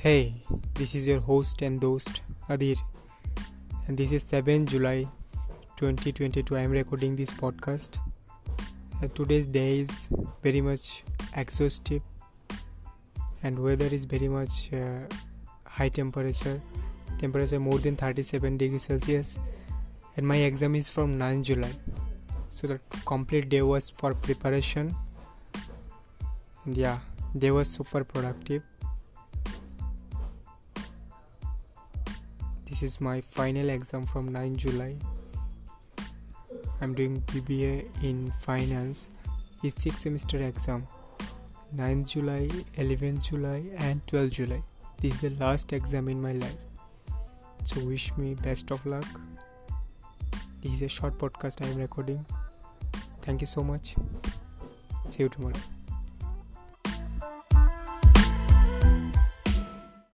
Hey, this is your host and host Adir, and this is 7 July 2022. I am recording this podcast. Today's day is very much exhaustive, and weather is very much uh, high temperature, temperature more than 37 degrees Celsius. And my exam is from 9 July, so the complete day was for preparation. And yeah, day was super productive this is my final exam from 9 July. I'm doing BBA in finance. It's six semester exam. 9 July, 11 July, and 12 July. This is the last exam in my life. So wish me best of luck. This is a short podcast I am recording. Thank you so much. See you tomorrow.